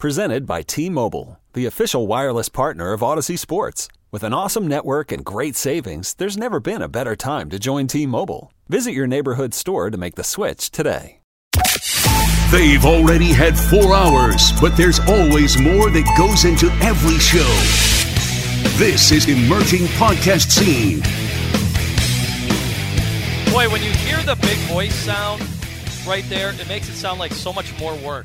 Presented by T-Mobile, the official wireless partner of Audacy Sports. With an awesome network and great savings, there's never been a better time to join T-Mobile. Visit your neighborhood store to make the switch today. They've already had four hours, but there's always more that goes into every show. This is Emerging Podcast Scene. Boy, when you hear the big voice sound right there, it makes it sound like so much more work.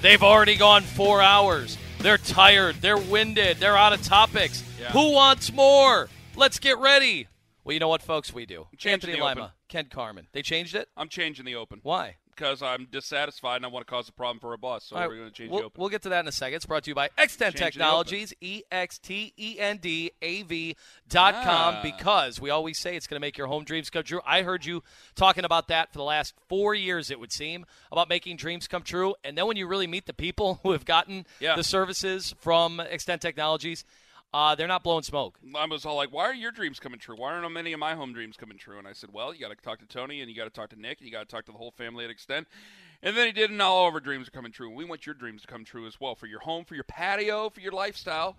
They've already gone four hours. They're tired. They're winded. They're out of topics. Yeah. Who wants more? Let's get ready. Well, you know what, folks? We do. Changing Anthony Lima. Ken Carman. They changed it? I'm changing the open Why? Because I'm dissatisfied and I want to cause a problem for a boss. So right, we're going to change we'll, the open. we'll get to that in a second. It's brought to you by Extend Change Technologies, E X T E N D A V dot com, Ah. because we always say it's going to make your home dreams come true. I heard you talking about that for the last four years, it would seem, about making dreams come true. And then when you really meet the people who have gotten Yeah. the services from Extend Technologies, uh, they're not blowing smoke. I was all like, "Why are your dreams coming true? Why aren't many of my home dreams coming true?" And I said, "Well, you got to talk to Tony, and you got to talk to Nick, and you got to talk to the whole family at Extend." And then he did, and all of our dreams are coming true. We want your dreams to come true as well for your home, for your patio, for your lifestyle.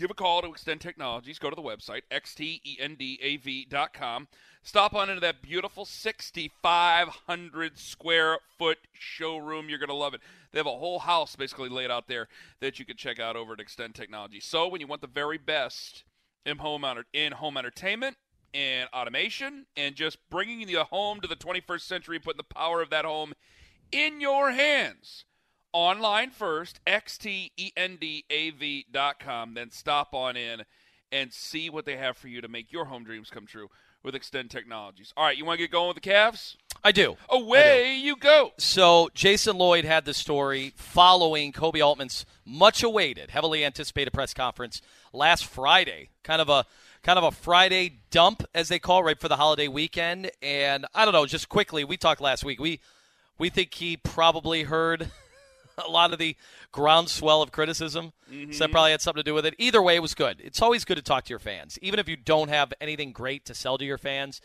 Give a call to Extend Technologies. Go to the website, xtendav.com. Stop on into that beautiful 6,500 square foot showroom. You're going to love it. They have a whole house basically laid out there that you can check out over at Extend Technology. So when you want the very best in home, in home entertainment and automation and just bringing the home to the 21st century, putting the power of that home in your hands online first, E xtendav.com, then stop on in and see what they have for you to make your home dreams come true with Extend Technologies. All right, you want to get going with the Cavs? I do. Away you go. So Jason Lloyd had the story following Koby Altman's much awaited, heavily anticipated press conference last Friday. Kind of a kind of a Friday dump as they call it, right for the holiday weekend. And I don't know, just quickly, we talked last week. We we think he probably heard a lot of the groundswell of criticism. So that mm-hmm. probably had something to do with it. Either way, it was good. It's always good to talk to your fans. Even if you don't have anything great to sell to your fans,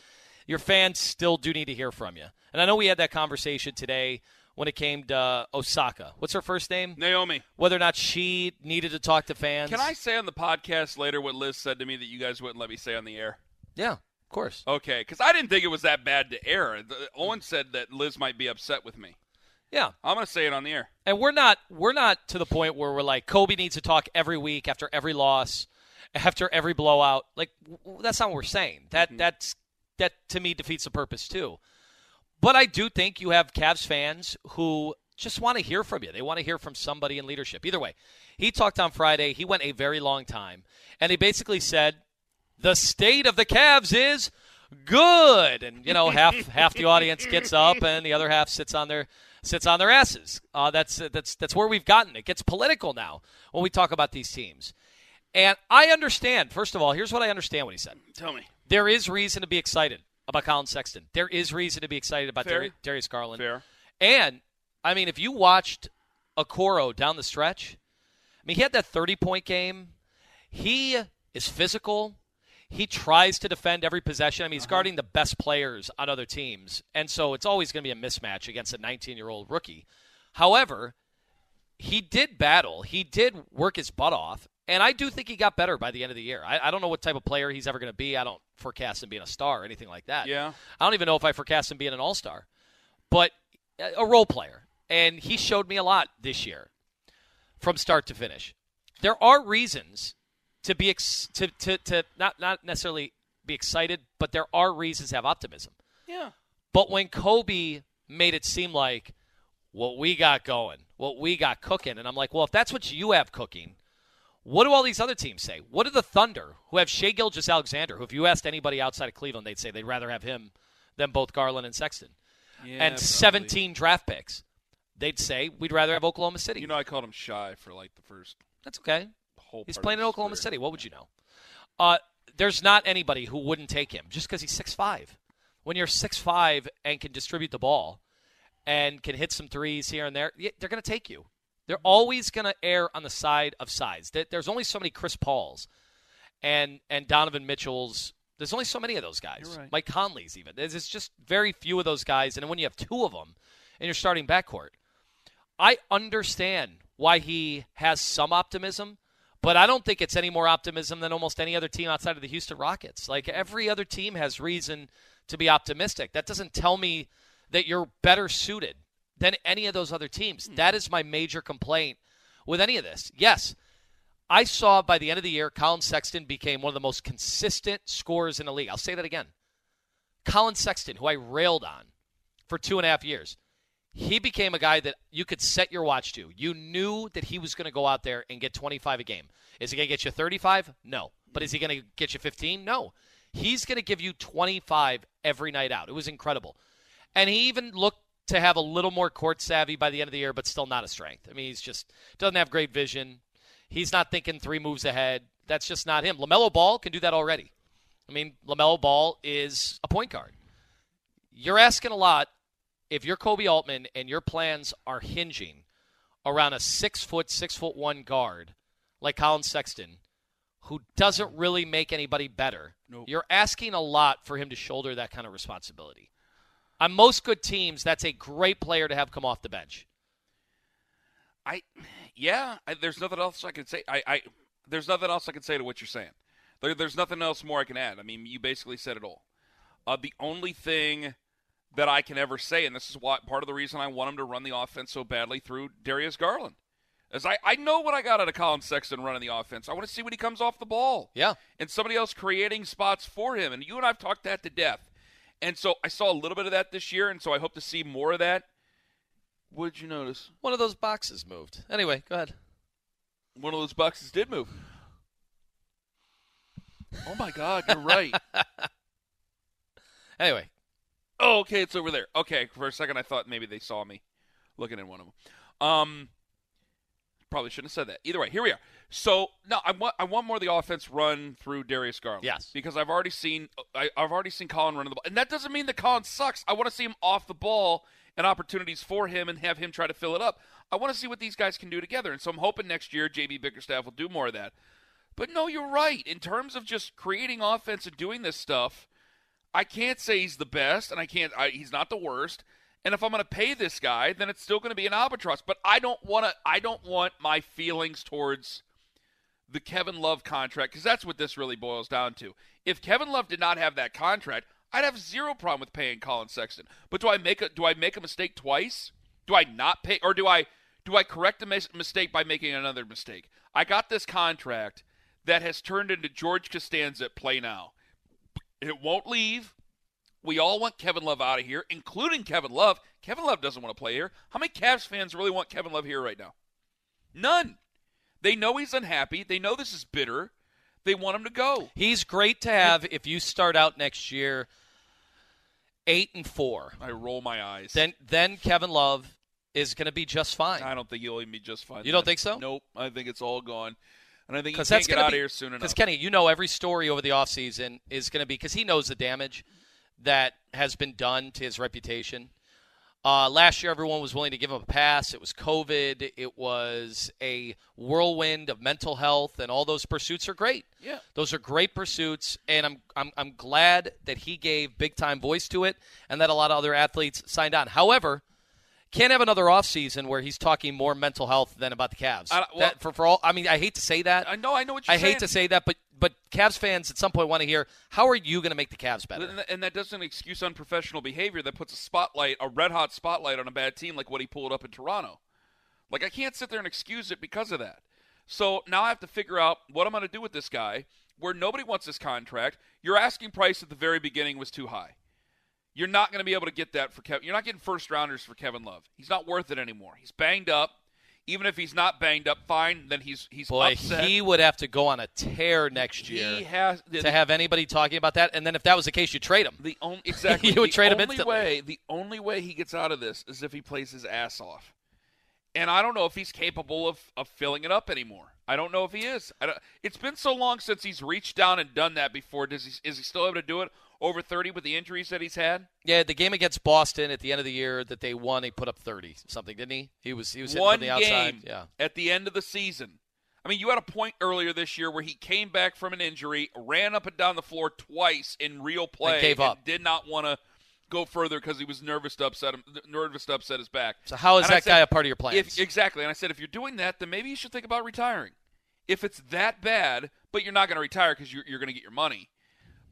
your fans still do need to hear from you. And I know we had that conversation today when it came to Osaka. What's her first name? Naomi. Whether or not she needed to talk to fans. Can I say on the podcast later what Liz said to me that you guys wouldn't let me say on the air? Yeah, of course. Okay, because I didn't think it was that bad to air. Owen said that Liz might be upset with me. Yeah. I'm going to say it on the air. And we're not we're not to the point where we're like Koby needs to talk every week after every loss, after every blowout. Like w- that's not what we're saying. That mm-hmm. that's that to me defeats the purpose too. But I do think you have Cavs fans who just want to hear from you. They want to hear from somebody in leadership. Either way, he talked on Friday. He went a very long time, and he basically said the state of the Cavs is good, and you know half half the audience gets up, and the other half sits on their sits on their asses. Uh, that's that's that's where we've gotten. It gets political now when we talk about these teams, and I understand. First of all, here's what I understand what he said. Tell me. There is reason to be excited about Colin Sexton. There is reason to be excited about Fair. Dari- Darius Garland. Fair. And I mean, if you watched Okoro down the stretch, I mean, he had that 30 point game. He is physical. He tries to defend every possession. I mean, he's uh-huh. guarding the best players on other teams. And so it's always going to be a mismatch against a 19 year old rookie. However, he did battle. He did work his butt off. And I do think he got better by the end of the year. I, I don't know what type of player he's ever going to be. I don't forecast him being a star or anything like that. Yeah. I don't even know if I forecast him being an all star, but uh, a role player. And he showed me a lot this year from start to finish. There are reasons to be ex- to, to, to not, not necessarily be excited, but there are reasons to have optimism. Yeah. But when Koby made it seem like what we got going, what we got cooking, and I'm like, well, if that's what you have cooking, what do all these other teams say? What do the Thunder, who have Shai Gilgeous-Alexander, who if you asked anybody outside of Cleveland, they'd say they'd rather have him than both Garland and Sexton, Yeah, and probably. 17 draft picks. they'd say we'd rather have Oklahoma City. You know, I called him shy for like the first That's okay. Whole. He's playing in Oklahoma career. City. What would you know? Uh, there's not anybody who wouldn't take him just because he's six five. When you're six five and can distribute the ball and can hit some threes here and there, they're going to take you. They're always going to err on the side of size. There's only so many Chris Pauls and and Donovan Mitchell's. There's only so many of those guys. Right. Mike Conley's even. There's just very few of those guys. And when you have two of them in your starting backcourt, I understand why he has some optimism, but I don't think it's any more optimism than almost any other team outside of the Houston Rockets. Like every other team has reason to be optimistic. That doesn't tell me that you're better suited than any of those other teams. Hmm. That is my major complaint with any of this. Yes, I saw by the end of the year, Colin Sexton became one of the most consistent scorers in the league. I'll say that again. Colin Sexton, who I railed on for two and a half years, he became a guy that you could set your watch to. You knew that he was going to go out there and get 25 a game. Is he going to get you 35? No. But is he going to get you 15? No. He's going to give you 25 every night out. It was incredible. And he even looked to have a little more court savvy by the end of the year, but still not a strength. I mean, he's just doesn't have great vision. He's not thinking three moves ahead. That's just not him. LaMelo Ball can do that already. I mean, LaMelo Ball is a point guard. You're asking a lot if you're Koby Altman and your plans are hinging around a six foot, six foot one guard like Colin Sexton, who doesn't really make anybody better. Nope. You're asking a lot for him to shoulder that kind of responsibility. On most good teams, that's a great player to have come off the bench. I, yeah. I, there's nothing else I can say. I, I, there's nothing else I can say to what you're saying. There, there's nothing else more I can add. I mean, you basically said it all. Uh, the only thing that I can ever say, and this is what part of the reason I want him to run the offense so badly through Darius Garland, is I, I know what I got out of Colin Sexton running the offense. I want to see when he comes off the ball. Yeah. and somebody else creating spots for him. And you and I've talked that to death. And so I saw a little bit of that this year, and so I hope to see more of that. What did you notice? One of those boxes moved. Anyway, go ahead. One of those boxes did move. Oh my God, you're right. Anyway, oh, okay, it's over there. Okay, for a second I thought maybe they saw me looking in one of them. Um, probably shouldn't have said that. Either way, here we are. So no, I want I want more of the offense run through Darius Garland. Yes. because I've already seen I, I've already seen Colin running the ball, and that doesn't mean that Colin sucks. I want to see him off the ball and opportunities for him, and have him try to fill it up. I want to see what these guys can do together, and so I'm hoping next year JB Bickerstaff will do more of that. But no, you're right. In terms of just creating offense and doing this stuff, I can't say he's the best, and I can't. I, he's not the worst. And if I'm going to pay this guy, then it's still going to be an albatross. But I don't want to. I don't want my feelings towards the Kevin Love contract because that's what this really boils down to. If Kevin Love did not have that contract, I'd have zero problem with paying Colin Sexton. But do I make a do I make a mistake twice? Do I not pay, or do I do I correct a mis- mistake by making another mistake? I got this contract that has turned into George Costanza play now. It won't leave. We all want Kevin Love out of here, including Kevin Love. Kevin Love doesn't want to play here. How many Cavs fans really want Kevin Love here right now? None. They know he's unhappy. They know this is bitter. They want him to go. he's great to have if you start out next year eight and four. I roll my eyes. Then then Kevin Love is going to be just fine. I don't think you'll even be just fine. You don't think so? Nope. I think it's all gone. And I think he Because can't that's get out be of here soon enough. Because Kenny, you know every story over the offseason is going to be because he knows the damage that has been done to his reputation. Uh, last year, everyone was willing to give him a pass. It was COVID. It was a whirlwind of mental health, and all those pursuits are great. Yeah. those are great pursuits, and I'm I'm I'm glad that he gave big time voice to it, and that a lot of other athletes signed on. However, can't have another offseason where he's talking more mental health than about the Cavs. I- well- that, for for all, I mean, I hate to say that. I know. I know what you're I saying. hate to say that, but but Cavs fans at some point want to hear how are you going to make the Cavs better? And- And that doesn't excuse unprofessional behavior that puts a spotlight, a red hot spotlight on a bad team like what he pulled up in Toronto. Like, I can't sit there and excuse it because of that. So now I have to figure out what I'm going to do with this guy where nobody wants this contract. Your asking price at the very beginning was too high. You're not going to be able to get that for Kevin. You're not getting first rounders for Kevin Love. He's not worth it anymore. He's banged up. Even if he's not banged up, fine. Then he's he's Boy, upset. he would have to go on a tear next year He has to have anybody talking about that. And then if that was the case, you trade him. The only exactly You would the trade him instantly. way the only way he gets out of this is if he plays his ass off. and I don't know if he's capable of, of filling it up anymore. I don't know if he is. it's been so long since he's reached down and done that before. Does he is he still able to do it over 30 with the injuries that he's had? Yeah, the game against Boston at the end of the year that they won, he put up 30 something, didn't he? He was he was one from the outside. game yeah. at the end of the season. I mean, you had a point earlier this year where he came back from an injury, ran up and down the floor twice in real play, and gave up. did not want to go further because he was nervous to upset him, nervous to upset his back. So how is and that said, guy a part of your plans? If, exactly. And I said, if you're doing that, then maybe you should think about retiring. If it's that bad, but you're not going to retire because you're, you're going to get your money.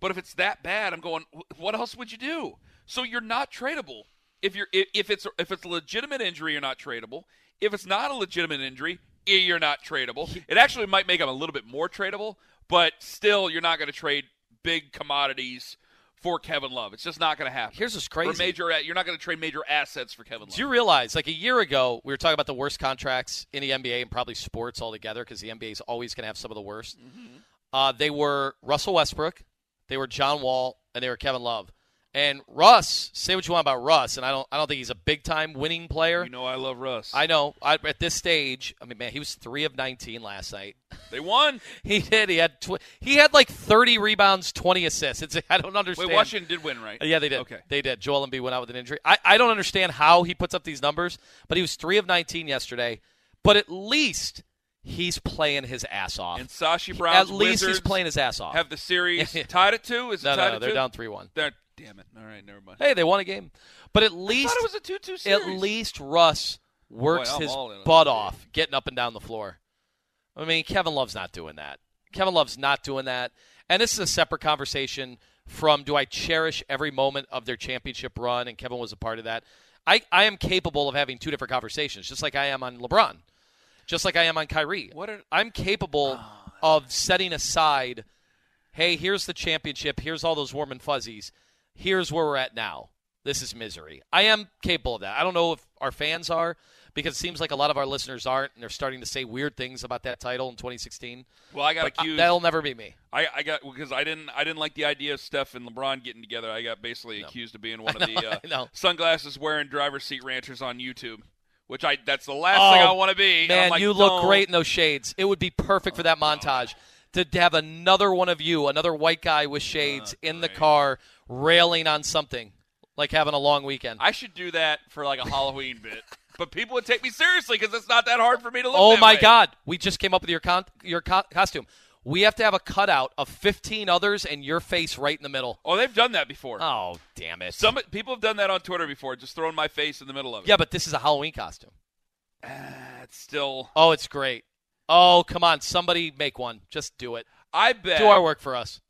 But if it's that bad, I'm going. What else would you do? So you're not tradable. If you're if it's if it's a legitimate injury, you're not tradable. If it's not a legitimate injury, you're not tradable. It actually might make them a little bit more tradable, but still, you're not going to trade big commodities for Kevin Love. It's just not going to happen. Here's what's crazy. For major, you're not going to trade major assets for Kevin Love. Do you realize, like a year ago, we were talking about the worst contracts in the NBA and probably sports altogether because the NBA is always going to have some of the worst. Mm-hmm. Uh, they were Russell Westbrook, they were John Wall, and they were Kevin Love. And Russ, say what you want about Russ, and I don't, I don't think he's a big time winning player. You know, I love Russ. I know. I, at this stage, I mean, man, he was three of nineteen last night. They won. he did. He had tw- he had like thirty rebounds, twenty assists. It's, I don't understand. Wait, Washington did win, right? Yeah, they did. Okay, they did. Joel Embiid went out with an injury. I, I don't understand how he puts up these numbers, but he was three of nineteen yesterday. But at least he's playing his ass off. And Sashi Brown, at least Wizards he's playing his ass off. Have the series tied at two? Is no, it tied no, at they're two? down three one. They're damn it. All right, never mind. Hey, they won a game, but at least it was a two-two series. At least Russ works Boy, his butt butt off, getting up and down the floor. I mean, Kevin Love's not doing that. Kevin Love's not doing that. And this is a separate conversation from do I cherish every moment of their championship run, and Kevin was a part of that. I, I am capable of having two different conversations, just like I am on LeBron, just like I am on Kyrie. What are, I'm capable oh, of setting aside, hey, here's the championship, here's all those warm and fuzzies, here's where we're at now. This is misery. I am capable of that. I don't know if our fans are because it seems like a lot of our listeners aren't, and they're starting to say weird things about that title in 2016. Well, I got but accused. That'll never be me. I, I got because I didn't I didn't like the idea of Steph and LeBron getting together. I got basically no. accused of being one know, of the uh, sunglasses wearing driver's seat ranchers on YouTube. Which I that's the last oh, thing I want to be. Man, like, you look great in those shades. It would be perfect for that oh, montage. To have another one of you, another white guy with shades oh, in the car, railing on something, like having a long weekend. I should do that for like a Halloween bit but people would take me seriously because it's not that hard for me to look. Oh my way. God! We just came up with your con- your co- costume. We have to have a cutout of 15 others and your face right in the middle. Oh, they've done that before. Oh, damn it! Some people have done that on Twitter before, just throwing my face in the middle of it. Yeah, but this is a Halloween costume. Uh, it's still. Oh, it's great. Oh, come on! Somebody make one. Just do it. I bet. Do our work for us.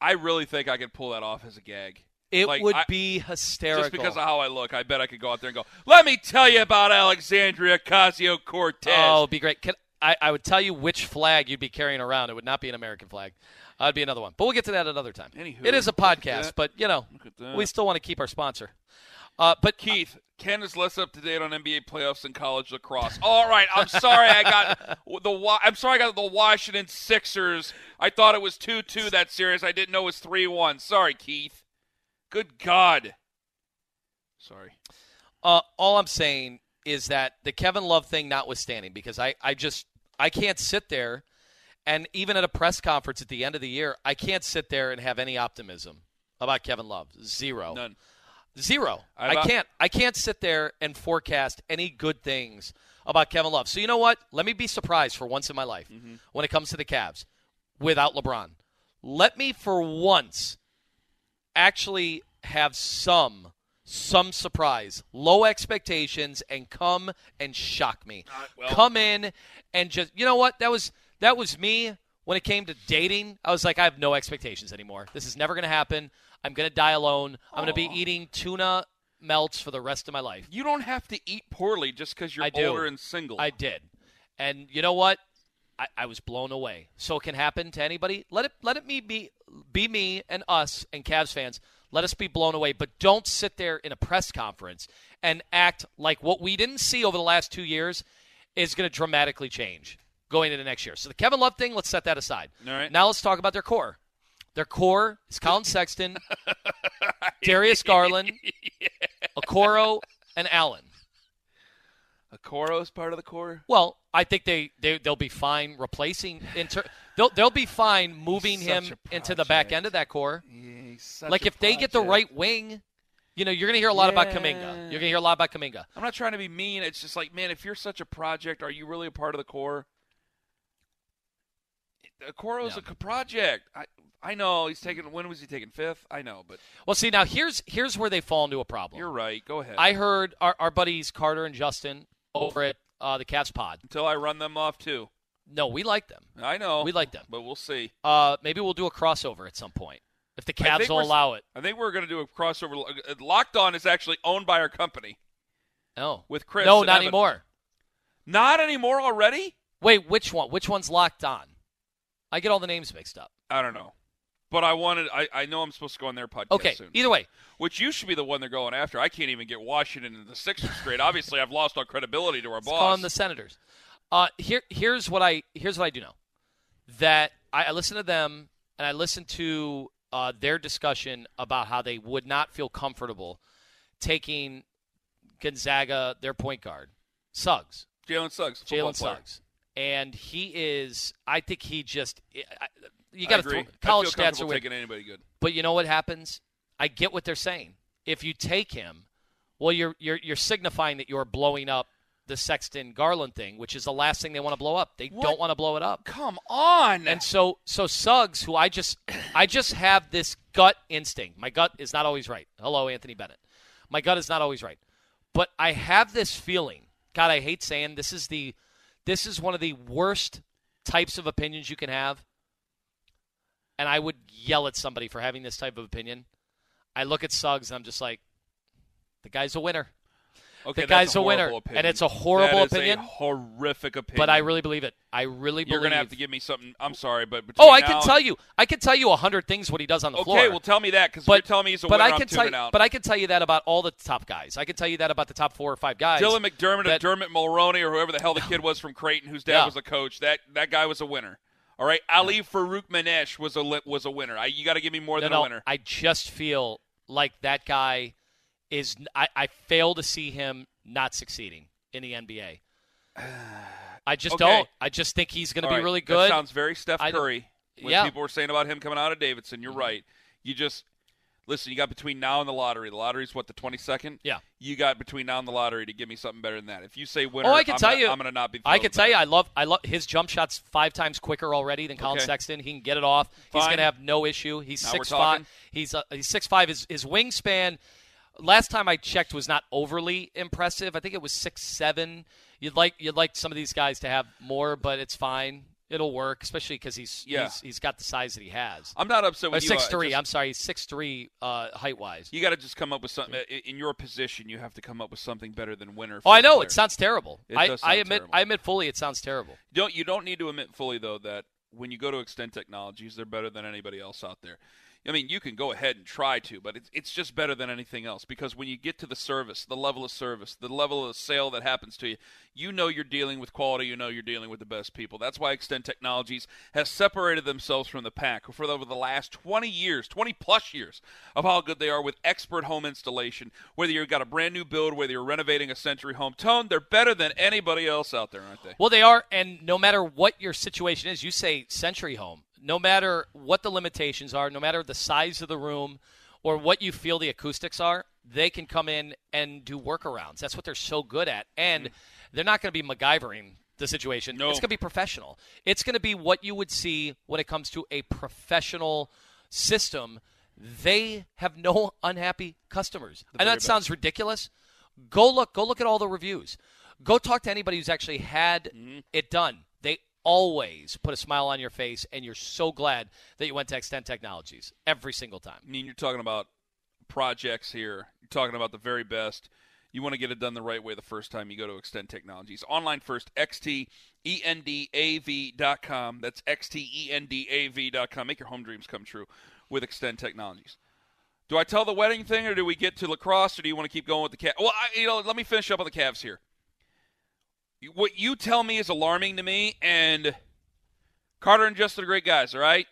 I really think I could pull that off as a gag. It like, would I, be hysterical. Just because of how I look, I bet I could go out there and go, let me tell you about Alexandria Ocasio Cortez. Oh, it'd be great. Can, I, I would tell you which flag you'd be carrying around. It would not be an American flag. Uh, it'd be another one. But we'll get to that another time. Anywho, it is a podcast, but, you know, we still want to keep our sponsor. Uh, but Keith, Ken is less up to date on NBA playoffs and college lacrosse. All right, I'm sorry I got the I'm sorry I got the Washington Sixers. I thought it was two two that series. I didn't know it was three one. Sorry, Keith. Good God. Sorry. Uh, all I'm saying is that the Kevin Love thing notwithstanding, because I, I just I can't sit there and even at a press conference at the end of the year, I can't sit there and have any optimism about Kevin Love. Zero. None. Zero. I, I can't I can't sit there and forecast any good things about Kevin Love. So you know what? Let me be surprised for once in my life mm-hmm. when it comes to the Cavs without LeBron. Let me for once actually have some some surprise, low expectations, and come and shock me. Uh, well, come in and just you know what that was that was me when it came to dating. I was like, I have no expectations anymore. This is never going to happen. I'm going to die alone. I'm going to be eating tuna melts for the rest of my life. You don't have to eat poorly just because you're I do. older and single. I did, and you know what? I, I, was blown away. So it can happen to anybody. Let it let it me be be me and us and Cavs fans. Let us be blown away, but don't sit there in a press conference and act like what we didn't see over the last two years is going to dramatically change going into next year. So the Kevin Love thing, let's set that aside. All right. Now let's talk about their core. Their core is Colin Sexton, Darius Garland, yeah. Okoro, and Allen. A is part of the core. Well, I think they, they they'll be fine replacing. Inter- they'll they'll be fine moving He's him into the back end of that core. Yeah, such Like if they get the right wing, you know, you're going to hear a lot about Kuminga. You're going to hear a lot about Kuminga. I'm not trying to be mean. It's just like, man, if you're such a project, are you really a part of the core? The Coro's Yeah. a project. I I know he's taking. When was he taking fifth? I know, but Well, see now here's here's where they fall into a problem. you're right. Go ahead. I heard our, our buddies Carter and Justin over at uh, the Cats Pod. Until I run them off too. No, we like them. I know. We like them. but we'll see. Uh, maybe we'll do a crossover at some point if the Cavs will allow it. I think we're going to do a crossover. Uh, Locked On is actually owned by our company Oh, with Chris. no, not Evan. anymore. Not anymore already. Wait, which one? Which one's locked on? I get all the names mixed up. I don't know. But I wanted. I, I know I'm supposed to go on their podcast Okay, soon. either way, Which you should be the one they're going after. I can't even get Washington and the Sixers straight. Obviously, I've lost all credibility to our let's boss. call them the Senators. Uh, here, here's what I here's what I do know. That I, I listen to them and I listen to uh, their discussion about how they would not feel comfortable taking Gonzaga, their point guard, Suggs, Jalen Suggs, Jalen. Suggs, and he is. I think he just. You got to throw college stats are taking anybody good. But you know what happens? I get what they're saying. If you take him, well, you're you're you're signifying that you're blowing up the Sexton Garland thing, which is the last thing they want to blow up. They What? don't want to blow it up. Come on. And so so Suggs, who I just I just have this gut instinct. My gut is not always right. Hello, Anthony Bennett. My gut is not always right. But I have this feeling. God, I hate saying this is the this is one of the worst types of opinions you can have. And I would yell at somebody for having this type of opinion. I look at Suggs and I'm just like, the guy's a winner. Okay, the guy's a winner, opinion. and it's a horrible is a opinion. horrific opinion. But I really believe it. I really You're believe. gonna have to give me something. I'm sorry, but Oh, I can tell you. I can tell you a hundred things what he does on the Okay, floor. Okay, well, tell me that because you're telling me he's a but winner. I can tell you, out. but I can tell you that about all the top guys. I can tell you that about the top four or five guys. Dylan McDermott that- or Dermot Mulroney or whoever the hell the kid was from Creighton, whose dad Yeah. was a coach. That that guy was a winner. All right, Ali Farokhmanesh was a was a winner. I, you got to give me more no, than no, a winner. I just feel like that guy is. I, I fail to see him not succeeding in the NBA. I just Okay. don't. I just think he's going to be right, really That good. sounds very Steph I Curry. When Yeah. Mm-hmm. people were saying about him coming out of Davidson, you're right. You just listen. You got between now and the lottery. The lottery's what the 22nd. Yeah. You got between now and the lottery to give me something better than that. If you say winner, Oh, I can I'm tell gonna, you. I'm going to not be. I can tell that. you, I love, I love his jump shots five times quicker already than Colin Okay. Sexton. He can get it off. He's going to have no issue. He's Now six five. He's uh, he's six five. His his wingspan. Last time I checked was not overly impressive. I think it was six seven. You'd like you'd like some of these guys to have more, but it's fine. It'll work, especially because he's, Yeah. he's he's got the size that he has. I'm not upset with you. six uh, three. I'm sorry, six three uh, height wise. You got to just come up with something. In your position, you have to come up with something better than winner. Oh, I know player. it sounds terrible. It I, does I admit terrible. I admit fully it sounds terrible. Don't you don't need to admit fully though that when you go to Extend Technologies, they're better than anybody else out there. I mean, you can go ahead and try to, but it's it's just better than anything else because when you get to the service, the level of service, the level of sale that happens to you, you know you're dealing with quality. You know you're dealing with the best people. That's why Extend Technologies has separated themselves from the pack for over the last 20 years, 20 plus years of how good they are with expert home installation. Whether you've got a brand new build, whether you're renovating a Century home, Tone, they're better than anybody else out there, aren't they? Well, they are, and no matter what your situation is, you say Century Home. No matter what the limitations are, no matter the size of the room or what you feel the acoustics are, they can come in and do workarounds. That's what they're so good at, and they're not going to be MacGyvering the situation. No. It's going to be professional. It's going to be what you would see when it comes to a professional system. They have no unhappy customers. I know that sounds ridiculous. Go look. Go look at all the reviews. Go talk to anybody who's actually had Mm-hmm. it done. They always put a smile on your face, and you're so glad that you went to Extend Technologies every single time. I mean, you're talking about projects here. You're talking about the very best. You want to get it done the right way the first time you go to Extend Technologies. Online first, xtendav.com. That's xtendav.com. Make your home dreams come true with Extend Technologies. Do I tell the wedding thing, or do we get to lacrosse, or do you want to keep going with the Cavs? Well, I, you know, let me finish up on the Cavs here. What you tell me is alarming to me, and Carter and Justin are great guys, all right?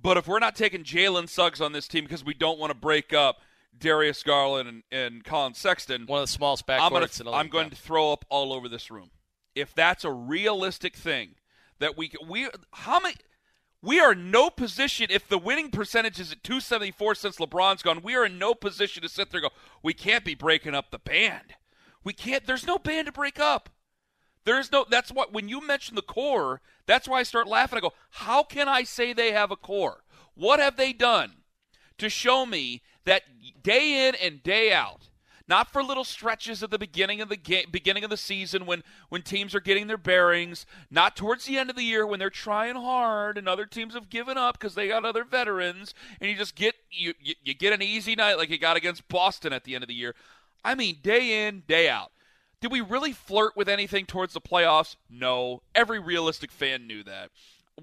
But if we're not taking Jalen Suggs on this team because we don't want to break up, Darius Garland and, and Colin Sexton, One of the smallest I'm, gonna, backcourts in I'm going to throw up all over this room. If that's a realistic thing, that we we how many we are no position if the winning percentage is at 274 since LeBron's gone. We are in no position to sit there and go, we can't be breaking up the band. We can't. There's no band to break up. There's no. That's what when you mention the core, that's why I start laughing. I go, how can I say they have a core? What have they done to show me that day in and day out? Not for little stretches at the beginning of the game, beginning of the season when when teams are getting their bearings. Not towards the end of the year when they're trying hard and other teams have given up because they got other veterans, and you just get you, you you get an easy night like you got against Boston at the end of the year. I mean, day in, day out. Did we really flirt with anything towards the playoffs? No. Every realistic fan knew that.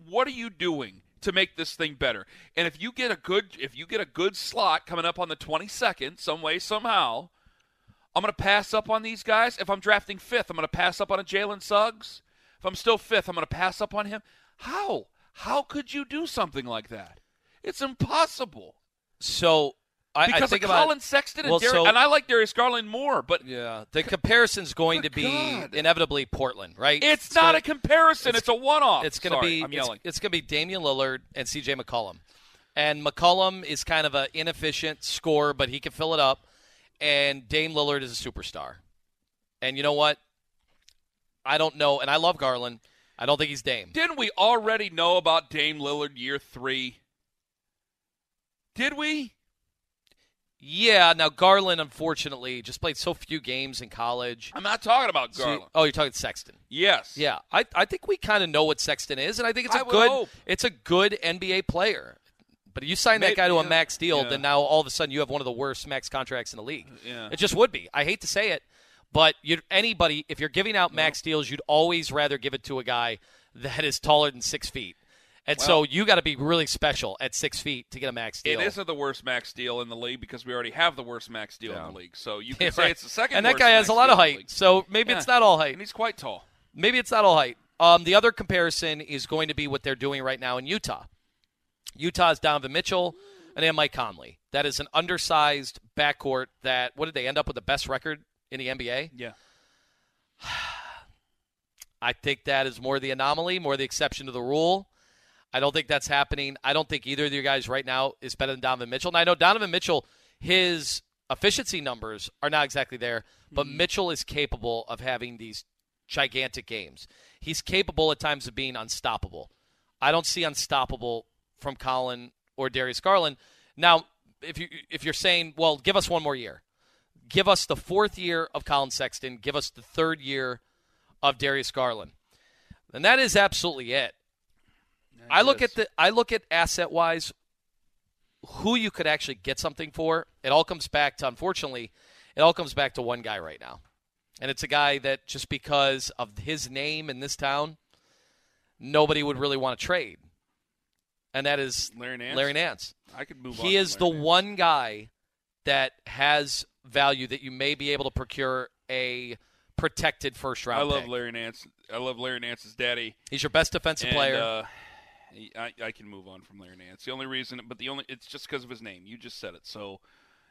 What are you doing to make this thing better? And if you get a good if you get a good slot coming up on the 22nd some way somehow, I'm going to pass up on these guys. If I'm drafting 5th, I'm going to pass up on a Jalen Suggs. If I'm still 5th, I'm going to pass up on him. How? How could you do something like that? It's impossible. So I, I Because think of about Colin Sexton and well, Dar- so- and I like Darius Garland more, but yeah, the comparison's going to be God. inevitably Portland, right? it's, not gonna- a comparison. It's, it's- a one-off. It's going to be I'm it's, yelling. it's going to be Damian Lillard and C.J. McCollum, and McCollum is kind of an inefficient scorer, but he can fill it up. And Dame Lillard is a superstar. And you know what? I don't know, and I love Garland. I don't think he's Dame. Didn't we already know about Dame Lillard year three? Did we? Yeah, now Garland unfortunately just played so few games in college. I'm not talking about So- Garland. oh, you're talking Sexton. yes. Yeah, I, I think we kind of know what Sexton is, and I think it's a I good hope. it's a good NBA player. But if you sign that guy to a max deal, Yeah. then now all of a sudden you have one of the worst max contracts in the league. Uh, yeah. It just would be. I hate to say it, but you anybody if you're giving out max deals, you'd always rather give it to a guy that is taller than six feet. And so you got to be really special at six feet to get a max deal. It isn't the worst max deal in the league because we already have the worst max deal Yeah. in the league. So you can Yeah, say right. it's the second. and that worst guy has a lot of height, so maybe Yeah. it's not all height. and he's quite tall. Maybe it's not all height. Um, the other comparison is going to be what they're doing right now in Utah. Utah's Donovan Mitchell and they have Mike Conley. That is an undersized backcourt that, what did they end up with the best record in the NBA? Yeah. I think that is more the anomaly, more the exception to the rule. I don't think that's happening. I don't think either of you guys right now is better than Donovan Mitchell. And I know Donovan Mitchell, his efficiency numbers are not exactly there, but mm-hmm. Mitchell is capable of having these gigantic games. He's capable at times of being unstoppable. I don't see unstoppable from Colin or Darius Garland. Now, if you if you're saying, well, give us one more year, give us the fourth year of Colin Sexton, give us the third year of Darius Garland, And that is absolutely it. I look at the I look at asset wise who you could actually get something for. It all comes back to unfortunately, it all comes back to one guy right now. And it's a guy that just because of his name in this town, nobody would really want to trade. And that is Larry Nance? Larry Nance. I could move on. He is the Nance. one guy that has value that you may be able to procure a protected first round. I love pick. Larry Nance. I love Larry Nance's daddy. He's your best defensive and, player. Uh, I, I can move on from Larry Nance. The only reason, but the only it's just because of his name. You just said it. So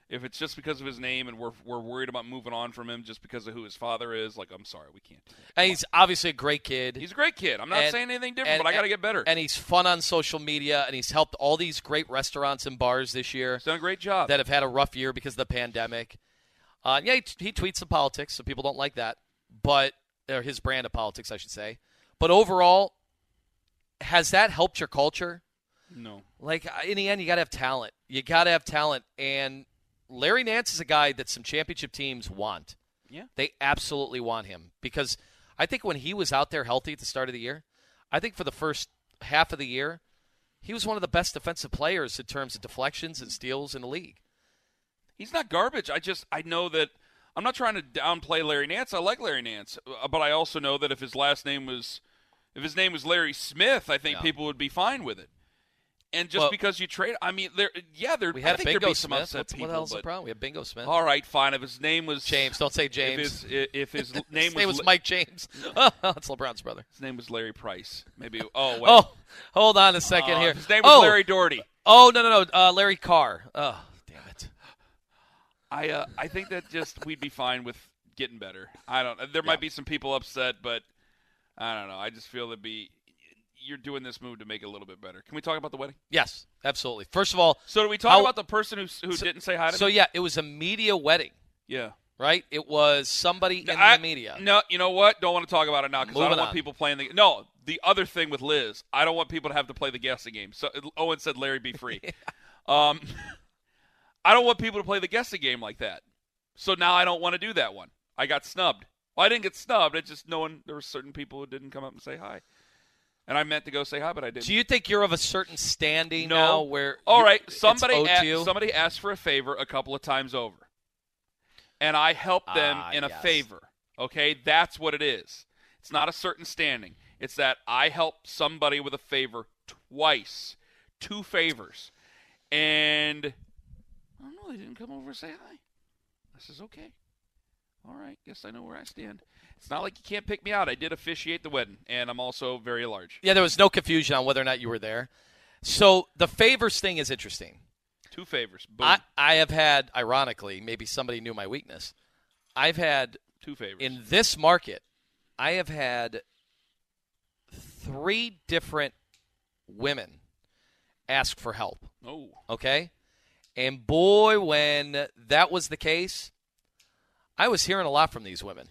if it's just because of his name and we're we're worried about moving on from him just because of who his father is, like I'm sorry, we can't. And he's obviously a great kid. He's a great kid. I'm not And- saying anything different, and- but I got to get better. And he's fun on social media, and he's helped all these great restaurants and bars this year He's done a great job. that have had a rough year because of the pandemic. Uh, yeah, he, he tweets some politics, so people don't like that, but or his brand of politics, I should say. But overall, has that helped your culture? no. Like uh, in the end, you got to have talent. You got to have talent, and Larry Nance is a guy that some championship teams want. Yeah. They absolutely want him because I think when he was out there healthy at the start of the year, I think for the first half of the year, he was one of the best defensive players in terms of deflections and steals in the league. He's not garbage. I just I know that I'm not trying to downplay Larry Nance. I like Larry Nance, uh, but I also know that if his last name was if his name was Larry Smith, I think Yeah. people would be fine with it. And just Well- because you trade, I mean, there, yeah, there. We I had think Bingo be some Smith. upset What's, people. what the hell's the problem? We have Bingo Smith. All right, fine. If his name was James, don't say if James. his, if his name His was name was Mike James. That's LeBron's brother. his name was Larry Price. Maybe. Oh, wait. Oh, hold on a second Uh, here. His name was oh, Larry Doherty. Oh no no no, uh, Larry Carr. Oh damn it. I uh, I think that just we'd be fine with getting better. I don't. There might be some people upset, but I don't know. I just feel it'd be you're doing this move to make it a little bit better. Can we talk about the wedding? Yes, absolutely. First of all, So do we talk How- about the person who who So- didn't say hi to so me? yeah, it was a media wedding, Yeah. right? It was somebody in I- the media. No, you know what? Don't want to talk about it now because I don't want people playing the. No, the other thing with Liz, I don't want people to have to play the guessing game. So Owen said, "Larry, be free." um, I don't want people to play the guessing game like that. So now I don't want to do that one. I got snubbed. Well, I didn't get snubbed. It just no one. There were certain people who didn't come up and say hi, and I meant to go say hi, but I didn't. Do you think you're of a certain standing No. now where All you- right, it's somebody a- you? somebody asked for a favor a couple of times over, and I helped them Ah, in a yes. favor. Okay, that's what it is. It's not a certain standing. It's that I helped somebody with a favor twice, two favors, and I don't know. They didn't come over and say hi. This is okay. All right, guess I know where I stand. It's not like you can't pick me out. I did officiate the wedding, and I'm also very large. Yeah, there was no confusion on whether or not you were there. So the favors thing is interesting. Two favors. Boom. I, I have had, ironically, maybe somebody knew my weakness. I've had two favors. in this market, I have had three different women ask for help. oh. Okay? And boy, when that was the case, I was hearing a lot from these women.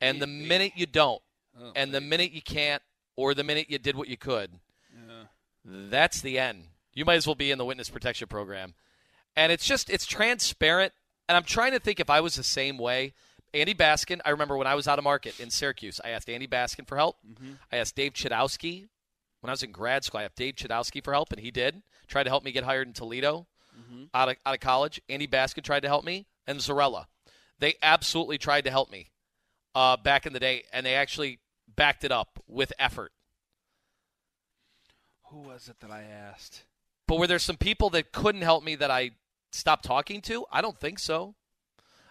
And the minute you don't, Oh, and the minute you can't, or the minute you did what you could, yeah. that's the end. You might as well be in the witness protection program. And it's just, it's transparent. And I'm trying to think if I was the same way. Andy Baskin, I remember when I was out of market in Syracuse, I asked Andy Baskin for help. I asked Dave Chudowsky. When I was in grad school, I asked Dave Chudowsky for help, and he did. Tried to help me get hired in Toledo out, of, out of college. Andy Baskin tried to help me, and Zarella. They absolutely tried to help me uh, back in the day, and they actually backed it up with effort. Who was it that I asked? But were there some people that couldn't help me that I stopped talking to? I don't think so.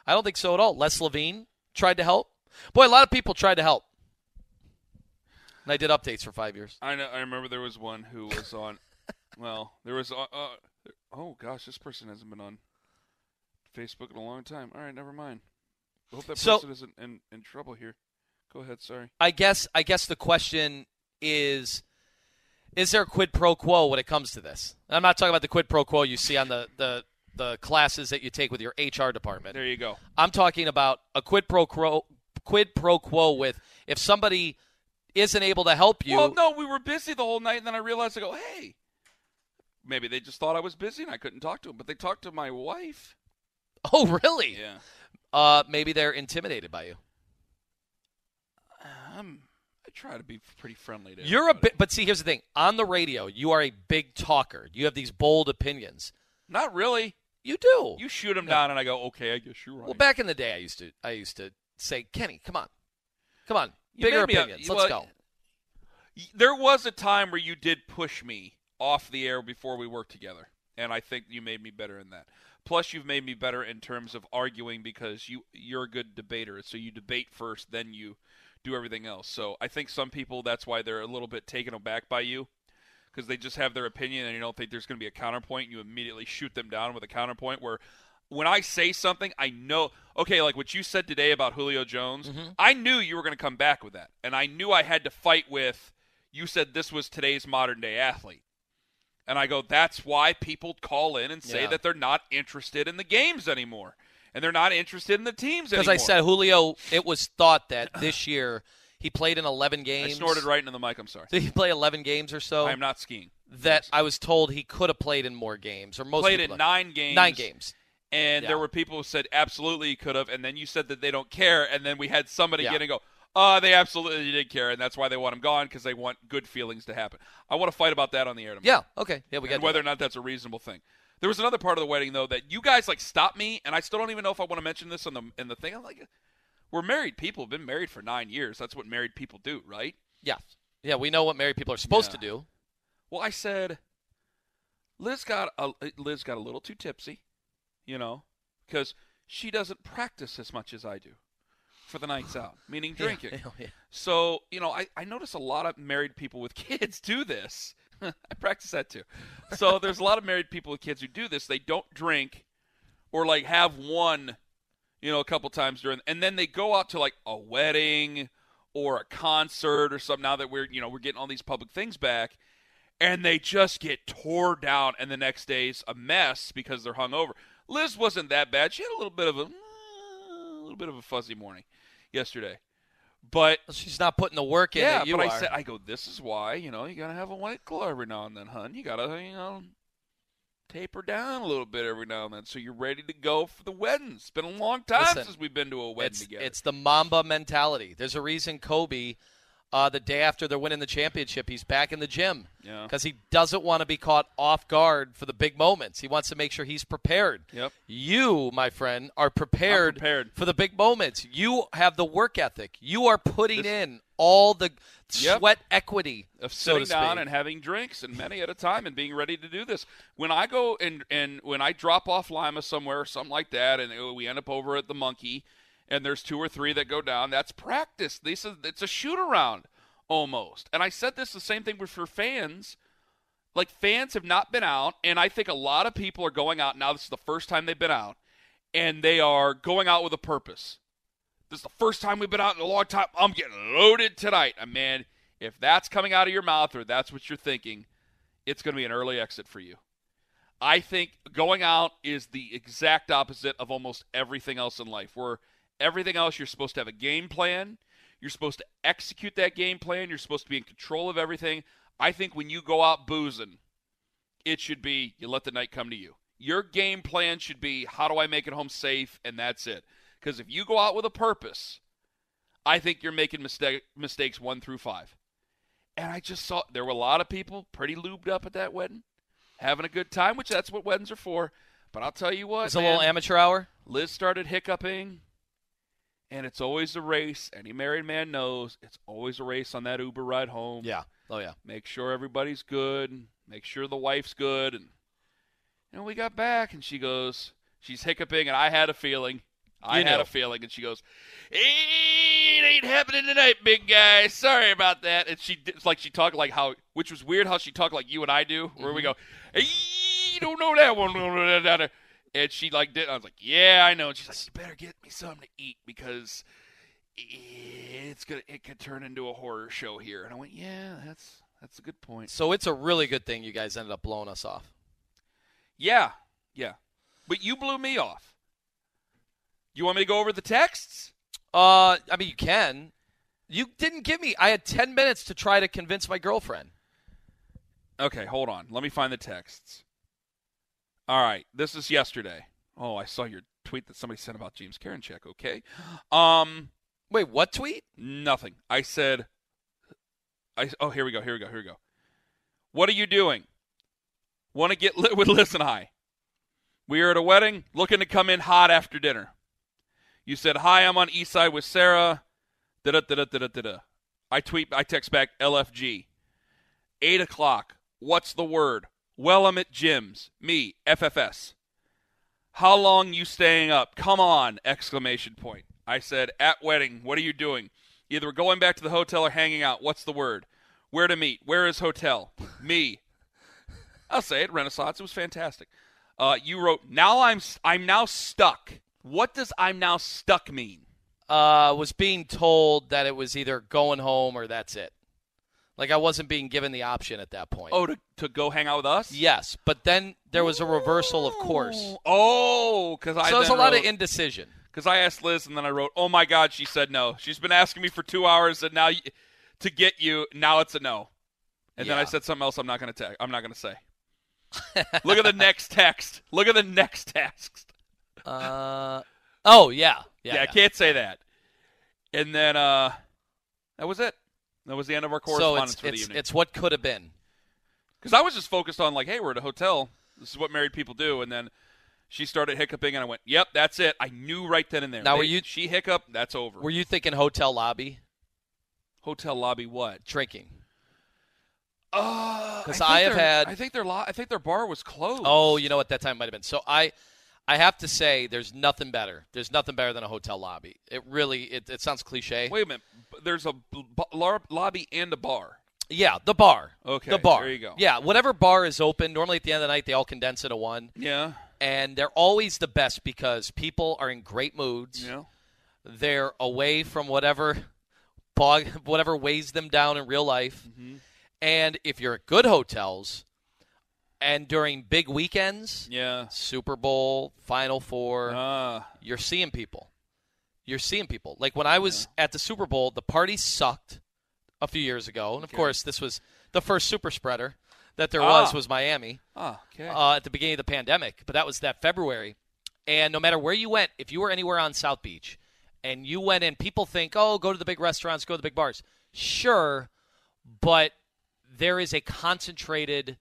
I don't think so at all. Les Levine tried to help. Boy, a lot of people tried to help. And I did updates for five years. I know. I remember there was one who was on. well, there was. Uh, uh, oh gosh, this person hasn't been on Facebook in a long time. All right, never mind. I hope that So- person isn't in, in trouble here. Go ahead. Sorry. I guess I guess the question is is there a quid pro quo when it comes to this? And I'm not talking about the quid pro quo you see on the, the, the classes that you take with your HR department. There you go. I'm talking about a quid pro quo quid pro quo with if somebody isn't able to help you. Well, no, we were busy the whole night, and then I realized I go, hey, maybe they just thought I was busy and I couldn't talk to them, but they talked to my wife. Oh, really? Yeah. Uh, maybe they're intimidated by you. Um, I try to be pretty friendly to. You're a bit, but see, here's the thing: on the radio, you are a big talker. You have these bold opinions. Not really. You do. You shoot them No. down, and I go, okay, I guess you're right. well, back in the day, I used to, I used to say, Kenny, come on, come on, You bigger me a- opinions. Let's go. There was a time where you did push me off the air before we worked together, and I think you made me better in that. Plus, you've made me better in terms of arguing because you you're a good debater. So you debate first, then you do everything else. So I think some people that's why they're a little bit taken aback by you because they just have their opinion and you don't think there's going to be a counterpoint. You immediately shoot them down with a counterpoint where. When I say something, I know. Okay, like what you said today about Julio Jones, mm-hmm. I knew you were going to come back with that, and I knew I had to fight with. You said this was today's modern day athlete. And I go, that's why people call in and say Yeah. that they're not interested in the games anymore. And they're not interested in the teams anymore. Because. I said Julio, it was thought that this year he played in 11 I games. snorted right into the mic. I'm sorry. Did he play 11 games or so? I am not skiing. that I was told he could have played in more games, or most Played in nine games. Nine games. And Yeah. there were people who said absolutely he could have. And then you said that they don't care. And then we had somebody Yeah. get and go, oh, they absolutely did care. And that's why they want him gone because they want good feelings to happen. I want to fight about that on the air tomorrow. Yeah. Okay. Yeah, we got whether or not that's a reasonable thing. There was another part of the wedding though that you guys like stopped me, and I still don't even know if I want to mention this in the in the thing. I'm like, we're married people, been married for nine years. That's what married people do, right? Yeah. Yeah, we know what married people are supposed Yeah. to do. Well, I said, Liz got a Liz got a little too tipsy, you know, because she doesn't practice as much as I do for the nights out, meaning drinking. Yeah, oh, yeah. So, you know, I, I notice a lot of married people with kids do this. I practice that too. So there's a lot of married people with kids who do this. They don't drink or like have one, you know, a couple times during, and then they go out to like a wedding or a concert or something. Now that we're you know we're getting all these public things back, and they just get tore down, and the next day's a mess because they're hungover. Liz wasn't that bad. She had a little bit of a, a little bit of a fuzzy morning yesterday, but She's not putting the work in yeah, but are. I said, I go, this is why, you know, you gotta have a white claw every now and then, hun. You gotta, you know, taper down a little bit every now and then, so you're ready to go for the wedding. It's been a long time Listen, since we've been to a wedding it's, together. it's the Mamba mentality. There's a reason Kobe, uh, the day after they're winning the championship, he's back in the gym Yeah. because he doesn't want to be caught off guard for the big moments. He wants to make sure he's prepared. Yep. You, my friend, are prepared, prepared. for the big moments. You have the work ethic. You are putting in all the Yep. sweat equity of so sitting to down and having drinks and many at a time and being ready to do this. When I go and and when I drop off Lima somewhere or something like that, and uh, we end up over at the Monkey, and there's two or three that go down, that's practice. This is it's a shoot around almost. And I said this the same thing for fans. Like fans have not been out, and I think a lot of people are going out now. This is the first time they've been out, and they are going out with a purpose. This is the first time we've been out in a long time. I'm getting loaded tonight. And man, if that's coming out of your mouth or that's what you're thinking, it's going to be an early exit for you. I think going out is the exact opposite of almost everything else in life. Where everything else, you're supposed to have a game plan. You're supposed to execute that game plan. You're supposed to be in control of everything. I think when you go out boozing, it should be you let the night come to you. Your game plan should be how do I make it home safe, and that's it. Because if you go out with a purpose, I think you're making mistake, mistakes one through five. And I just saw there were a lot of people pretty lubed up at that wedding, having a good time, which that's what weddings are for. But I'll tell you what, It's a little amateur hour. Liz started hiccuping, and it's always a race. Any married man knows it's always a race on that Uber ride home. Yeah. Oh yeah. Make sure everybody's good. Make sure the wife's good. And you know, we got back, and she goes, she's hiccuping, and I had a feeling. I You had knew. a feeling, and she goes, "It ain't happening tonight, big guy. Sorry about that." And she, it's like she talked like how, which was weird how she talked like you and I do, where Mm-hmm. we go, you don't know that one." And she like did. I was like, "Yeah, I know." And she's like, "You better get me something to eat because it's gonna it could turn into a horror show here." And I went, "Yeah, that's that's a good point." So it's a really good thing you guys ended up blowing us off. Yeah, yeah. But you blew me off. You want me to go over the texts? Uh, I mean, you can. You didn't give me. I had ten minutes to try to convince my girlfriend. Okay, hold on. Let me find the texts. All right, this is yesterday. Oh, I saw your tweet that somebody sent about James Karinchak. Okay, um, Wait, what tweet? nothing. I said, I oh here we go, here we go, here we go. What are you doing? Want to get lit with Liz and I? We are at a wedding, looking to come in hot after dinner. You said, "Hi, I'm on East Side with Sarah." Da da da da da da da. I tweet, I text back LFG. Eight o'clock. What's the word? Well, I'm at Jim's. Me, FFS. How long you staying up? Come on! Exclamation point. I said, at wedding. What are you doing? Either going back to the hotel or hanging out. What's the word? Where to meet? Where is hotel? Me. I'll say it. Renaissance. It was fantastic. Uh, you wrote, now I'm I'm now stuck. What does I'm now stuck mean? Uh, was being told that it was either going home or that's it. Like I wasn't being given the option at that point. Oh, to, to go hang out with us? yes, but then there was a reversal, of course. Oh, because I So there's a lot of indecision. Because I asked Liz, and then I wrote, "Oh my God," she said no. She's been asking me for two hours, and now y- to get you, now it's a no. And then I said something else. I'm not going to text. I'm not going to say. Look at the next text. Look at the next text. Uh, oh yeah, yeah. Yeah, I can't say that. And then uh, that was it. That was the end of our So correspondence it's for the it's, evening. it's what could have been. Because I was just focused on like, hey, we're at a hotel. This is what married people do. And then she started hiccuping, and I went, "Yep, that's it." I knew right then and there. Now, were you- She hiccup. That's over. Were you thinking hotel lobby hotel lobby? What? drinking? Uh, 'Cause think I have had- I think their lo- I think their bar was closed. Oh, you know what? That time might have been. So I, I have to say, there's nothing better. There's nothing better than a hotel lobby. It really, it, it sounds cliche. wait a minute. There's a b- b- lobby and a bar. Yeah, the bar. Okay, the bar. there you go. Yeah, whatever bar is open. Normally at the end of the night, they all condense into one. Yeah. and they're always the best because people are in great moods. Know? They're away from whatever bog, whatever weighs them down in real life. Mm-hmm. And if you're at good hotels and during big weekends, Yeah. Super Bowl, Final Four, Ah. you're seeing people. You're seeing people. Like when I was at the Super Bowl, the party sucked a few years ago, and of course, this was the first super spreader that there was Ah. was Miami ah, okay. uh, at the beginning of the pandemic, but that was that February. And no matter where you went, if you were anywhere on South Beach and you went in, people think, oh, go to the big restaurants, go to the big bars. Sure, but there is a concentrated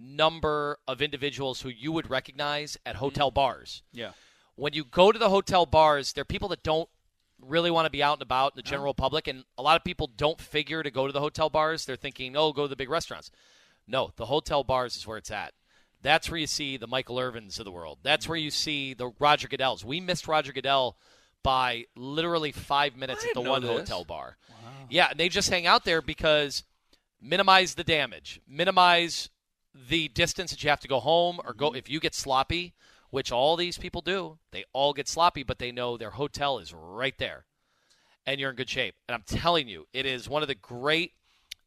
number of individuals who you would recognize at hotel bars. yeah. When you go to the hotel bars, there are people that don't really want to be out and about in the general public, and a lot of people don't figure to go to the hotel bars. They're thinking, oh, go to the big restaurants. No, the hotel bars is where it's at. That's where you see the Michael Irvins of the world. That's where you see the Roger Goodells. We missed Roger Goodell by literally five minutes at the one this. hotel bar. Yeah, and they just hang out there because minimize the damage, minimize the distance that you have to go home or Mm-hmm. go if you get sloppy, which all these people do. They all get sloppy, but they know their hotel is right there, and you're in good shape. And I'm telling you, it is one of the great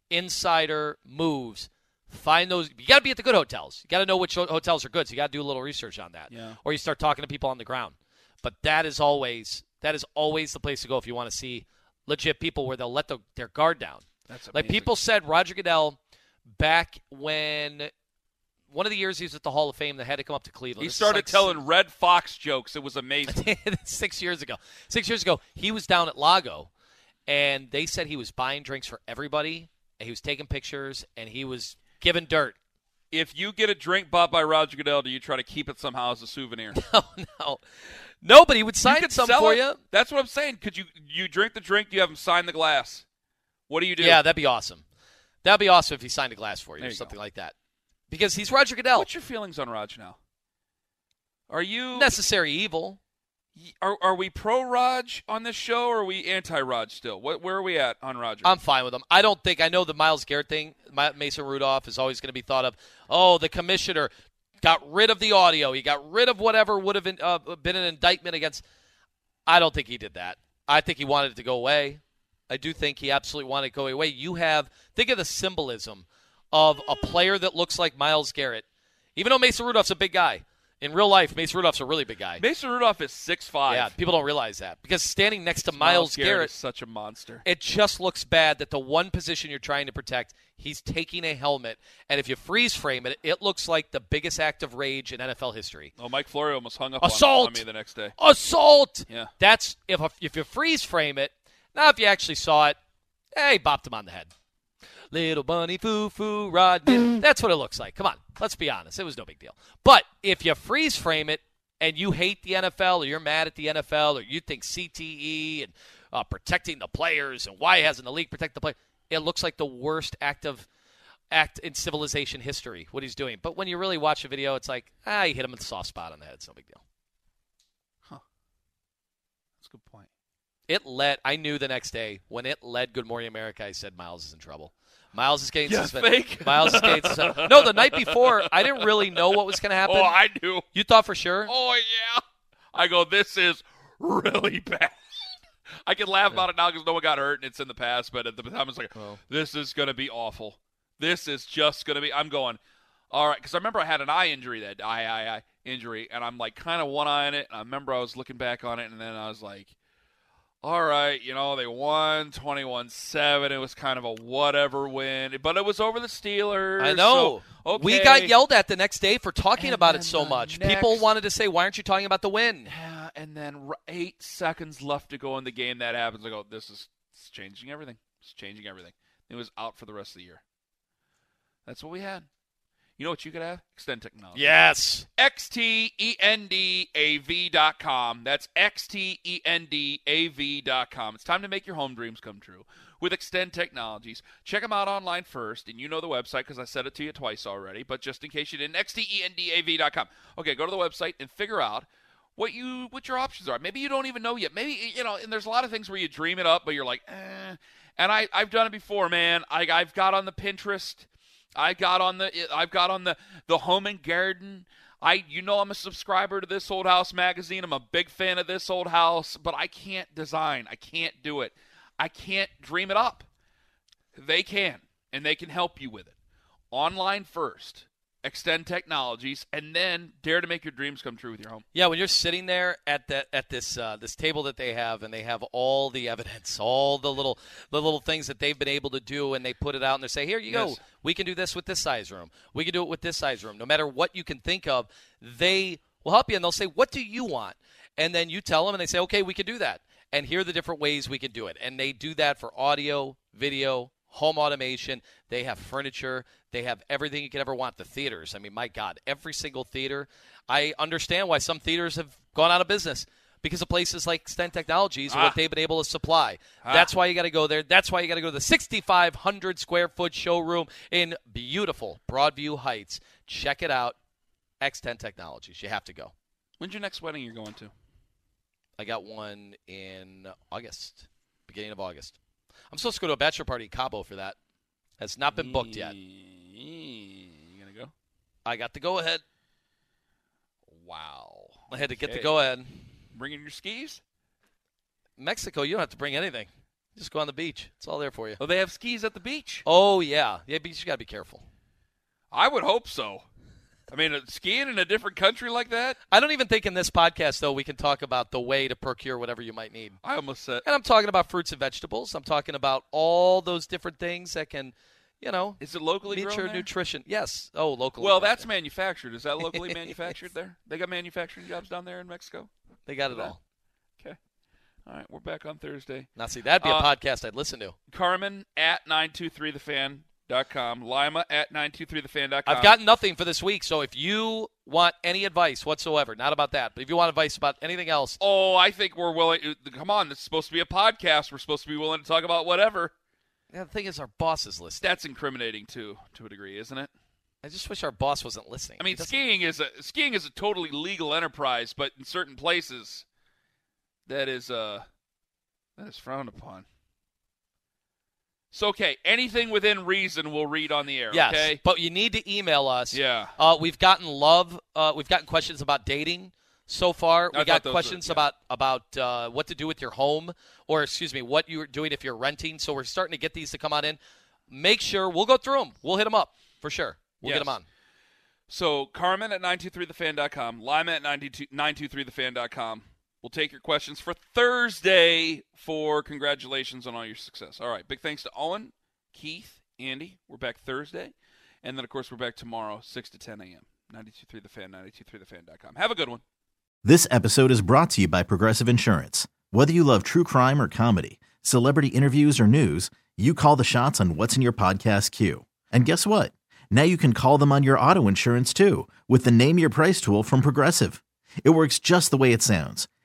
insider moves. Find those. You got to be at the good hotels. You got to know which hotels are good. So you got to do a little research on that, Yeah. or you start talking to people on the ground. But that is always that is always the place to go if you want to see legit people where they'll let the, their guard down. That's Like people said, Roger Goodell back when one of the years he was at the Hall of Fame, they had to come up to Cleveland. He This started like telling Redd Foxx jokes. It was amazing. six years ago. Six years ago, he was down at Lago, and they said he was buying drinks for everybody, and he was taking pictures, and he was giving dirt. if you get a drink bought by Roger Goodell, do you try to keep it somehow as a souvenir? No, no, nobody would sign some for it. you. That's what I'm saying. Could you you drink the drink? Do you have him sign the glass? What do you do? Yeah, that'd be awesome. That'd be awesome if he signed a glass for you There or you something go. like that. Because he's Roger Goodell. What's your feelings on Raj now? Are you necessary evil. are are we pro Raj on this show or are we anti Raj still? What where are we at on Roger? I'm fine with him. I don't think I know the Myles Garrett thing. Ma- Mason Rudolph is always going to be thought of. Oh, the commissioner got rid of the audio. He got rid of whatever would have been, uh, been an indictment against. I don't think he did that. I think he wanted it to go away. I do think he absolutely wanted to go away. You have think of the symbolism of a player that looks like Myles Garrett. Even though Mason Rudolph's a big guy in real life, Mason Rudolph's a really big guy. Mason Rudolph is six five. Yeah, people don't realize that because standing next to Myles, Garrett is such a monster. it just looks bad that the one position you're trying to protect, he's taking a helmet, and if you freeze frame it, it looks like the biggest act of rage in NFL history. Oh, Mike Florio almost hung up Assault! on me the next day. Assault. Yeah. That's if if you freeze frame it. Now, if you actually saw it, hey, bopped him on the head. Little bunny foo foo rod. That's what it looks like. Come on, let's be honest. It was no big deal. But if you freeze frame it and you hate the NFL or you're mad at the NFL or you think CTE and uh, protecting the players and why hasn't the league protect the player, it looks like the worst act of act in civilization history. What he's doing. But when you really watch the video, it's like ah, you hit him with a soft spot on the head. It's no big deal. Huh. That's a good point. It led. I knew the next day when it led Good Morning America. I said Myles is in trouble. Myles is getting You suspended. think? Myles is getting suspended. No, the night before, I didn't really know what was going to happen. Oh, I knew. you thought for sure? Oh yeah. I go. This is really bad. I can laugh about it now because no one got hurt and it's in the past. But at the time, it's like, Well. this is going to be awful. This is just going to be. I'm going. All right, because I remember I had an eye injury that eye eye eye injury, and I'm like kind of one eye on it. And I remember I was looking back on it, and then I was like, all right, you know, they won 21-7. It was kind of a whatever win, but it was over the Steelers. I know. so, okay. We got yelled at the next day for talking And about it so much. next- People wanted to say, "Why aren't you talking about the win?" Yeah, and then eight seconds left to go in the game. That happens. I go, this is it's changing everything. It's changing everything. It was out for the rest of the year. That's what we had. You know what you could have? Xtend technology. Yes. E XTENDAV.com. That's E XTENDAV.com. It's time to make your home dreams come true with Xtend Technologies. Check them out online first, and you know the website because I said it to you twice already, but just in case you didn't, E XTENDAV.com. Okay, go to the website and figure out what you what your options are. Maybe you don't even know yet. Maybe you know, and there's a lot of things where you dream it up, but you're like, eh. And I I've done it before, man. I I've got on the Pinterest. I got on the I've got on the the home and garden. I, you know, I'm a subscriber to this old house magazine. I'm a big fan of this old house, but I can't design. I can't do it. I can't dream it up. They can, and they can help you with it. Online first, Xtend technologies, and then dare to make your dreams come true with your home. Yeah, when you're sitting there at that at this uh, this table that they have, and they have all the evidence, all the little the little things that they've been able to do, and they put it out and they say, "Here you Yes. go. We can do this with this size room. We can do it with this size room. No matter what you can think of, they will help you, and they'll say, "What do you want?" And then you tell them, and they say, "Okay, we can do that." And here are the different ways we can do it. And they do that for audio, video, home automation. They have furniture. They have everything you could ever want. The theaters. I mean, my God, every single theater. I understand why some theaters have gone out of business because of places like Xtend Technologies and Ah. what they've been able to supply. That's why you got to go there. That's why you got to go to the 6,500 square foot showroom in beautiful Broadview Heights. Check it out. Xtend Technologies. You have to go. When's your next wedding you're going to? I got one in August, beginning of August. I'm supposed to go to a bachelor party in Cabo for that. Has not been booked yet. Mm, you gonna go? I got the go ahead. Wow. I had to get the go ahead. Bringing your skis? Mexico, you don't have to bring anything. Just go on the beach. It's all there for you. Oh, they have skis at the beach. Oh yeah, yeah, but you got to be careful. I would hope so. I mean, skiing in a different country like that? I don't even think in this podcast though we can talk about the way to procure whatever you might need. I almost said. And I'm talking about fruits and vegetables. I'm talking about all those different things that can, you know, Is it locally meet grown your there? nutrition. Yes. Oh, locally. Well, that's manufactured. Is that locally manufactured there? They got manufacturing jobs down there in Mexico? they got it all. Okay. All right, we're back on Thursday. Now, see, that'd be a Uh, podcast I'd listen to. Carman at 923thefan.com. Lima at 923thefan.com. I've got nothing for this week, so if you want any advice whatsoever, not about that, but if you want advice about anything else, Oh, I think we're willing. Come on, this is supposed to be a podcast. We're supposed to be willing to talk about whatever. yeah, the thing is, our boss is listening. That's incriminating too, to a degree, isn't it? I just wish our boss wasn't listening. I mean, skiing is a skiing is a totally legal enterprise, but in certain places, that is uh, that is frowned upon. So okay, anything within reason we'll read on the air. Yes, Okay. but you need to email us. Yeah. Uh, we've gotten love. Uh, we've gotten questions about dating so far. I We got questions were- yeah. about about uh, what to do with your home, or excuse me, what you're doing if you're renting. So we're starting to get these to come on in. Make sure we'll go through them. We'll hit them up for sure. We'll Yes. get them on. So Carman at 923thefan.com, Lima at 92 923thefan.com. We'll take your questions for Thursday for congratulations on all your success. All right. Big thanks to Owen, Keith, Andy. We're back Thursday. And then, of course, we're back tomorrow, 6 to 10 a.m. 92.3 The Fan, 923thefan.com. Have a good one. This episode is brought to you by Progressive Insurance. Whether you love true crime or comedy, celebrity interviews or news, you call the shots on what's in your podcast queue. And guess what? Now you can call them on your auto insurance too with the Name Your Price tool from Progressive. It works just the way it sounds.